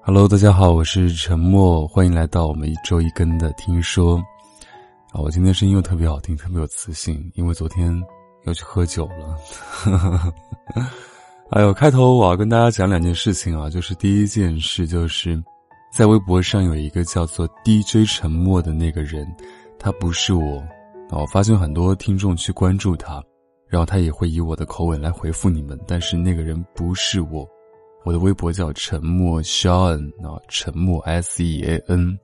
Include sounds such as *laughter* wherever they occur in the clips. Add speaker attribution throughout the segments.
Speaker 1: Hello，大家好，我是沉默，欢迎来到我们一周一更的听说。啊，我今天声音又特别好听，特别有磁性，因为昨天要去喝酒了。*laughs* 哎呦，开头我要跟大家讲两件事情啊，就是第一件事就是在微博上有一个叫做 DJ 沉默的那个人，他不是我。我发现很多听众去关注他，然后他也会以我的口吻来回复你们，但是那个人不是我。我的微博叫沉默 Sean 啊，沉默 S E A N，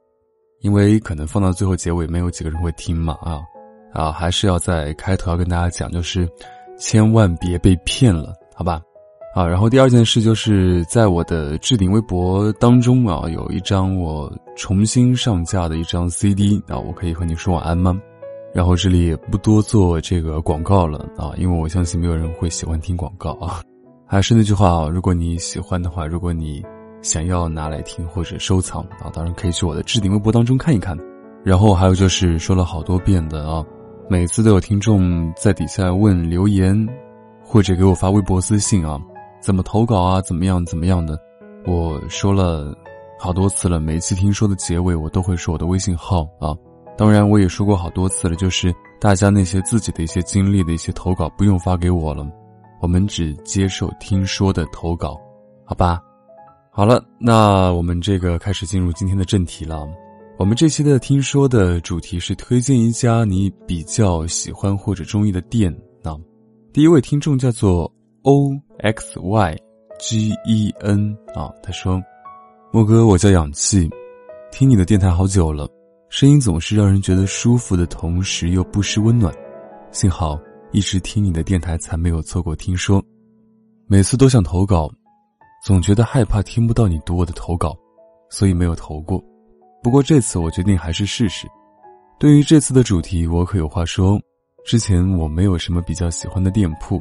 Speaker 1: 因为可能放到最后结尾没有几个人会听嘛啊啊，还是要在开头要跟大家讲，就是千万别被骗了，好吧？啊，然后第二件事就是在我的置顶微博当中啊，有一张我重新上架的一张 CD 啊，我可以和你说晚安吗？然后这里也不多做这个广告了啊，因为我相信没有人会喜欢听广告啊。还是那句话啊，如果你喜欢的话，如果你想要拿来听或者收藏啊，当然可以去我的置顶微博当中看一看。然后还有就是说了好多遍的啊，每次都有听众在底下问留言，或者给我发微博私信啊，怎么投稿啊，怎么样怎么样的。我说了好多次了，每一期听说的结尾我都会说我的微信号啊。当然我也说过好多次了，就是大家那些自己的一些经历的一些投稿不用发给我了。我们只接受听说的投稿，好吧？好了，那我们这个开始进入今天的正题了。我们这期的听说的主题是推荐一家你比较喜欢或者中意的店。那第一位听众叫做 O X Y G E N 啊，他说：“莫哥，我叫氧气，听你的电台好久了，声音总是让人觉得舒服的同时又不失温暖，幸好。”一直听你的电台，才没有错过听说。每次都想投稿，总觉得害怕听不到你读我的投稿，所以没有投过。不过这次我决定还是试试。对于这次的主题，我可有话说。之前我没有什么比较喜欢的店铺，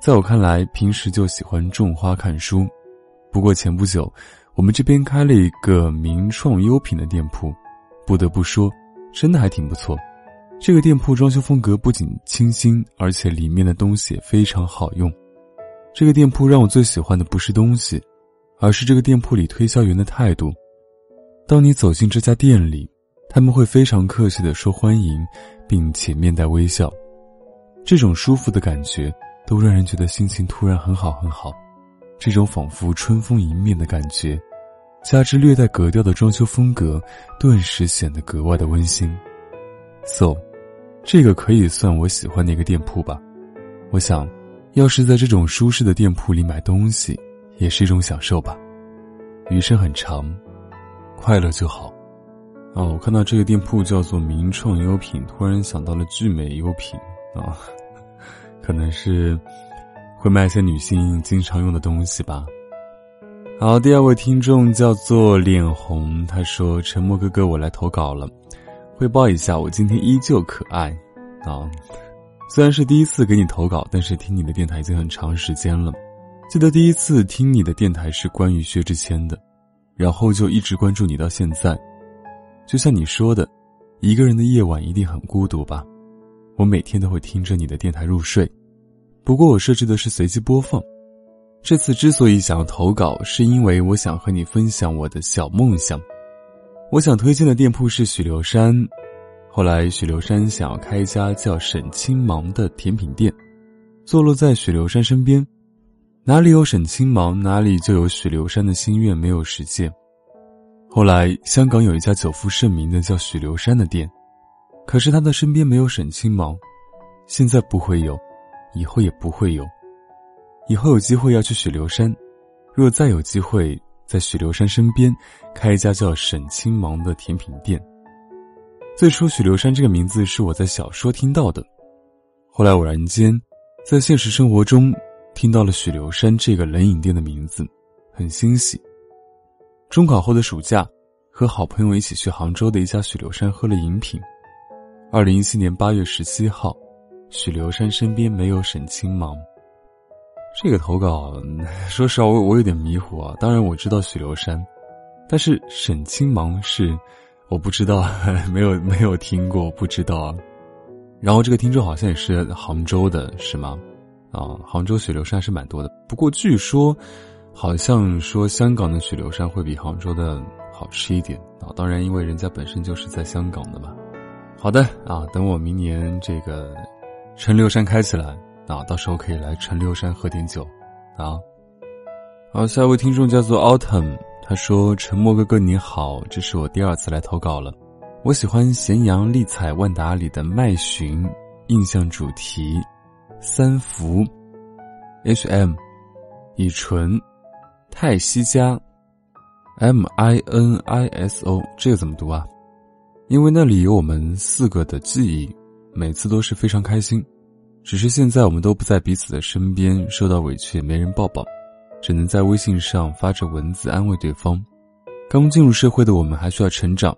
Speaker 1: 在我看来，平时就喜欢种花看书。不过前不久，我们这边开了一个名创优品的店铺，不得不说，真的还挺不错。这个店铺装修风格不仅清新，而且里面的东西也非常好用。这个店铺让我最喜欢的不是东西，而是这个店铺里推销员的态度。当你走进这家店里，他们会非常客气地说欢迎，并且面带微笑。这种舒服的感觉，都让人觉得心情突然很好很好。这种仿佛春风迎面的感觉，加之略带格调的装修风格，顿时显得格外的温馨。So。这个可以算我喜欢的一个店铺吧，我想，要是在这种舒适的店铺里买东西，也是一种享受吧。余生很长，快乐就好。哦，我看到这个店铺叫做名创优品，突然想到了聚美优品啊，*laughs* 可能是会卖一些女性经常用的东西吧。好，第二位听众叫做脸红，他说：“沉默哥哥，我来投稿了。”汇报一下，我今天依旧可爱，啊，虽然是第一次给你投稿，但是听你的电台已经很长时间了。记得第一次听你的电台是关于薛之谦的，然后就一直关注你到现在。就像你说的，一个人的夜晚一定很孤独吧？我每天都会听着你的电台入睡，不过我设置的是随机播放。这次之所以想要投稿，是因为我想和你分享我的小梦想。我想推荐的店铺是许留山，后来许留山想要开一家叫沈清芒的甜品店，坐落在许留山身边，哪里有沈清芒，哪里就有许留山的心愿没有实现。后来香港有一家久负盛名的叫许留山的店，可是他的身边没有沈清芒，现在不会有，以后也不会有，以后有机会要去许留山，若再有机会。在许留山身边开一家叫沈清芒的甜品店。最初，许留山这个名字是我在小说听到的，后来偶然间在现实生活中听到了许留山这个冷饮店的名字，很欣喜。中考后的暑假，和好朋友一起去杭州的一家许留山喝了饮品。二零一七年八月十七号，许留山身边没有沈清芒。这个投稿，说实话，我我有点迷糊啊。当然我知道许留山，但是沈清芒是我不知道，*laughs* 没有没有听过，不知道。然后这个听众好像也是杭州的，是吗？啊，杭州许留山是蛮多的。不过据说，好像说香港的许留山会比杭州的好吃一点啊。当然，因为人家本身就是在香港的嘛。好的啊，等我明年这个陈留山开起来啊，到时候可以来陈六山喝点酒啊。好，下一位听众叫做 Autumn，他说：“沉默哥哥你好，这是我第二次来投稿了。我喜欢咸阳丽彩万达里的麦寻印象主题，三福，H.M，乙醇，泰西加，M.I.N.I.S.O，这个怎么读啊？因为那里有我们四个的记忆，每次都是非常开心。只是现在我们都不在彼此的身边，受到委屈也没人抱抱。”只能在微信上发着文字安慰对方。刚进入社会的我们还需要成长，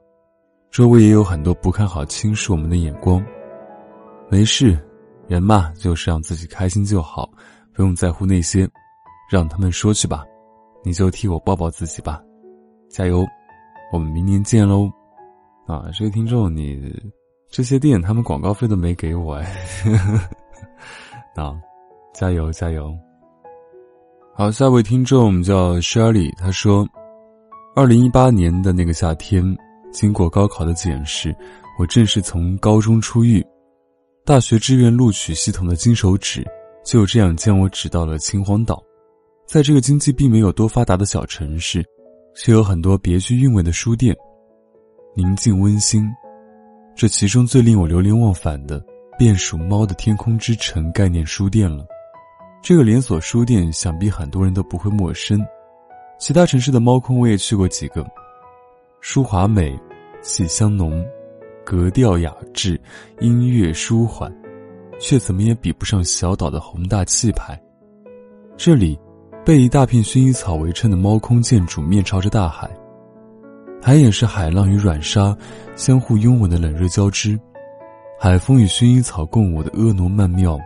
Speaker 1: 周围也有很多不看好、轻视我们的眼光。没事，人嘛就是让自己开心就好，不用在乎那些，让他们说去吧。你就替我抱抱自己吧，加油！我们明年见喽！啊，这位听众，你这些店他们广告费都没给我哎。*laughs* *laughs* 啊，加油加油！好，下一位听众叫 Shirley，他说：“二零一八年的那个夏天，经过高考的检视，我正式从高中出狱。大学志愿录取系统的金手指就这样将我指到了秦皇岛。在这个经济并没有多发达的小城市，却有很多别具韵味的书店，宁静温馨。这其中最令我流连忘返的，便属猫的天空之城概念书店了。”这个连锁书店想必很多人都不会陌生，其他城市的猫空我也去过几个，书华美，气香浓，格调雅致，音乐舒缓，却怎么也比不上小岛的宏大气派。这里，被一大片薰衣草围衬的猫空建筑面朝着大海，海也是海浪与软沙相互拥吻的冷热交织，海风与薰衣草共舞的婀娜曼妙。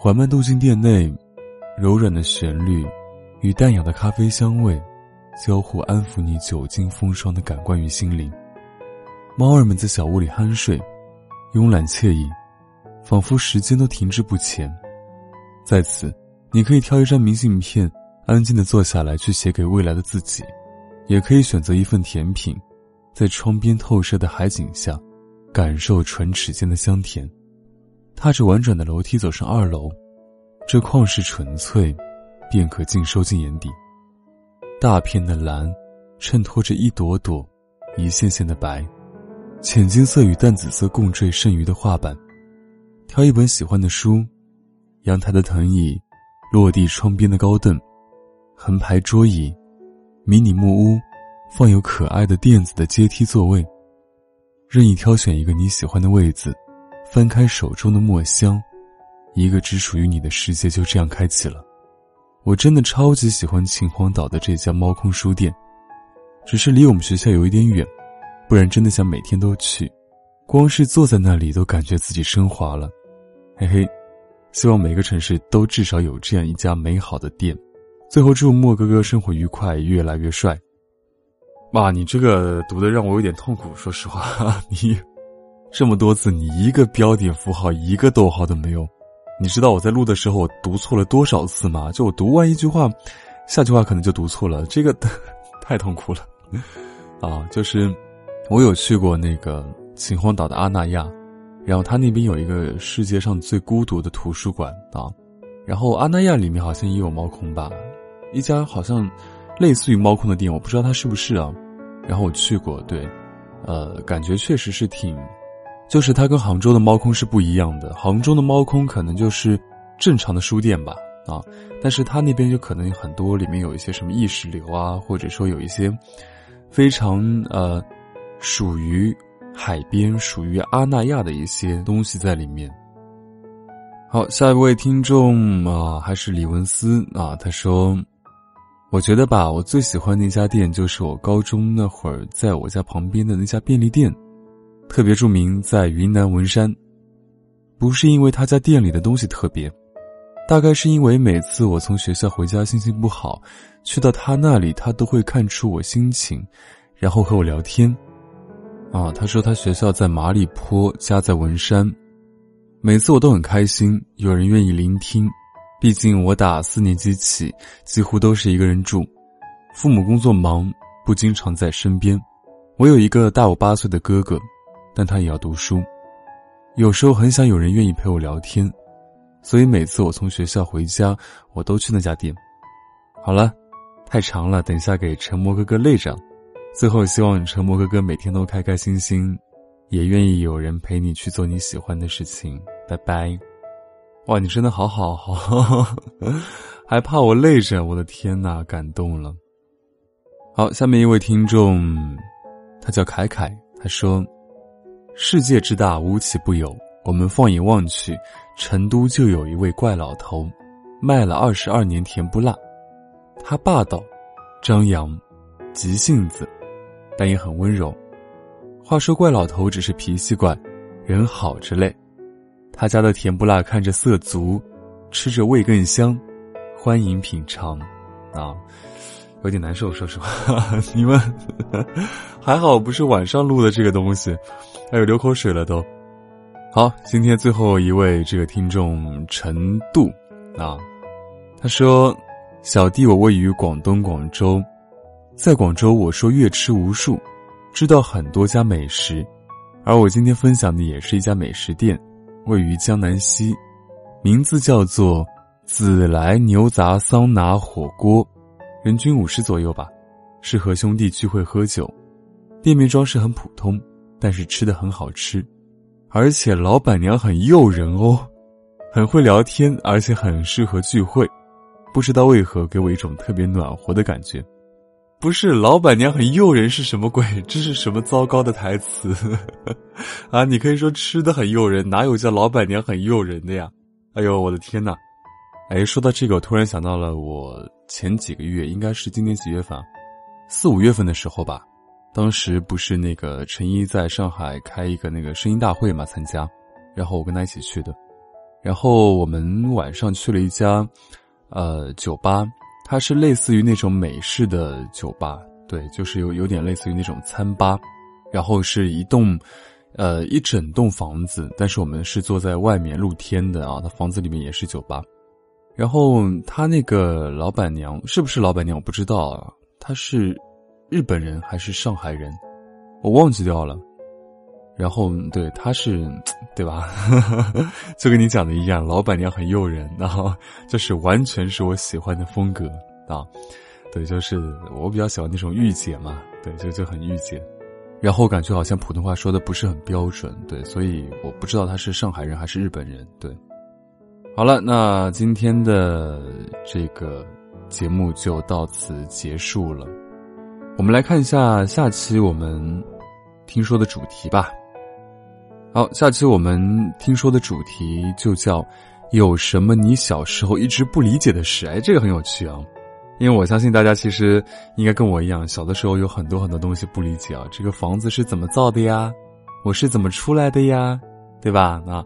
Speaker 1: 缓慢走进店内，柔软的旋律与淡雅的咖啡香味交互，安抚你久经风霜的感官与心灵。猫儿们在小屋里酣睡，慵懒惬意，仿佛时间都停滞不前。在此，你可以挑一张明信片，安静的坐下来去写给未来的自己；也可以选择一份甜品，在窗边透射的海景下，感受唇齿间的香甜。踏着婉转的楼梯走上二楼，这旷世纯粹，便可尽收进眼底。大片的蓝，衬托着一朵朵、一线线的白，浅金色与淡紫色共缀剩余的画板。挑一本喜欢的书，阳台的藤椅，落地窗边的高凳，横排桌椅，迷你木屋，放有可爱的垫子的阶梯座位，任意挑选一个你喜欢的位子。翻开手中的墨香，一个只属于你的世界就这样开启了。我真的超级喜欢秦皇岛的这家猫空书店，只是离我们学校有一点远，不然真的想每天都去。光是坐在那里都感觉自己升华了。嘿嘿，希望每个城市都至少有这样一家美好的店。最后祝莫哥哥生活愉快，越来越帅。哇，你这个读的让我有点痛苦，说实话，你。这么多字，你一个标点符号、一个逗号都没有。你知道我在录的时候我读错了多少次吗？就我读完一句话，下句话可能就读错了，这个 *laughs* 太痛苦了。啊，就是我有去过那个秦皇岛的阿那亚，然后他那边有一个世界上最孤独的图书馆啊，然后阿那亚里面好像也有猫空吧，一家好像类似于猫空的店，我不知道它是不是啊。然后我去过，对，呃，感觉确实是挺。就是它跟杭州的猫空是不一样的，杭州的猫空可能就是正常的书店吧，啊，但是它那边就可能很多里面有一些什么意识流啊，或者说有一些非常呃属于海边、属于阿那亚的一些东西在里面。好，下一位听众啊，还是李文思啊，他说：“我觉得吧，我最喜欢那家店就是我高中那会儿在我家旁边的那家便利店。”特别著名在云南文山，不是因为他家店里的东西特别，大概是因为每次我从学校回家心情不好，去到他那里，他都会看出我心情，然后和我聊天。啊，他说他学校在马里坡，家在文山，每次我都很开心，有人愿意聆听，毕竟我打四年级起几乎都是一个人住，父母工作忙，不经常在身边。我有一个大我八岁的哥哥，但他也要读书。有时候很想有人愿意陪我聊天，所以每次我从学校回家，我都去那家店。好了，太长了，等一下给沉默哥哥累着。最后，希望沉默哥哥每天都开开心心，也愿意有人陪你去做你喜欢的事情。拜拜。哇，你真的好好好，*laughs* 还怕我累着？我的天哪，感动了。好，下面一位听众，他叫凯凯，他说：“世界之大，无奇不有。我们放眼望去，成都就有一位怪老头，卖了二十二年甜不辣。他霸道、张扬、急性子，但也很温柔。话说怪老头只是脾气怪，人好着嘞。”他家的甜不辣看着色足，吃着味更香，欢迎品尝，啊，有点难受，说实话，*laughs* 你们还好不是晚上录的这个东西，还有流口水了都。好，今天最后一位这个听众陈度，啊，他说：“小弟我位于广东广州，在广州我说月吃无数，知道很多家美食，而我今天分享的也是一家美食店。”位于江南西，名字叫做紫来牛杂桑拿火锅，人均五十左右吧，适合兄弟聚会喝酒。店面装饰很普通，但是吃的很好吃，而且老板娘很诱人哦，很会聊天，而且很适合聚会。不知道为何给我一种特别暖和的感觉。不是老板娘很诱人是什么鬼？这是什么糟糕的台词 *laughs* 啊！你可以说吃的很诱人，哪有叫老板娘很诱人的呀？哎呦，我的天哪！哎，说到这个，我突然想到了我前几个月，应该是今年几月份？四五月份的时候吧。当时不是那个陈一在上海开一个那个声音大会嘛，参加，然后我跟他一起去的。然后我们晚上去了一家呃酒吧。它是类似于那种美式的酒吧，对，就是有有点类似于那种餐吧，然后是一栋，呃，一整栋房子，但是我们是坐在外面露天的啊，它房子里面也是酒吧，然后他那个老板娘是不是老板娘我不知道啊，她是日本人还是上海人，我忘记掉了。然后，对，他是，对吧？*laughs* 就跟你讲的一样，老板娘很诱人，然后就是完全是我喜欢的风格啊。对，就是我比较喜欢那种御姐嘛，对，就就很御姐。然后感觉好像普通话说的不是很标准，对，所以我不知道他是上海人还是日本人。对，好了，那今天的这个节目就到此结束了。我们来看一下下期我们听说的主题吧。好，下期我们听说的主题就叫“有什么你小时候一直不理解的事”。哎，这个很有趣啊，因为我相信大家其实应该跟我一样，小的时候有很多很多东西不理解啊。这个房子是怎么造的呀？我是怎么出来的呀？对吧？啊，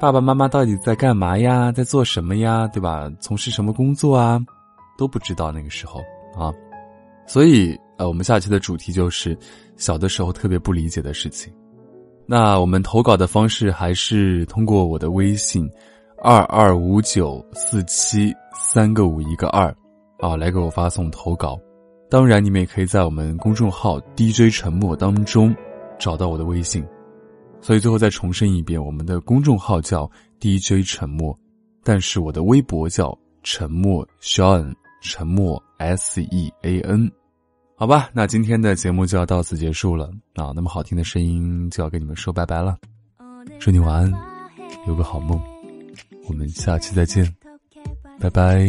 Speaker 1: 爸爸妈妈到底在干嘛呀？在做什么呀？对吧？从事什么工作啊？都不知道那个时候啊。所以，呃，我们下期的主题就是小的时候特别不理解的事情。那我们投稿的方式还是通过我的微信，二二五九四七三个五一个二，啊，来给我发送投稿。当然，你们也可以在我们公众号 DJ 沉默当中找到我的微信。所以最后再重申一遍，我们的公众号叫 DJ 沉默，但是我的微博叫沉默 Sean，沉默 S E A N。好吧，那今天的节目就要到此结束了。啊，那么好听的声音就要跟你们说拜拜了。祝你晚安，有个好梦。我们下期再见，拜拜。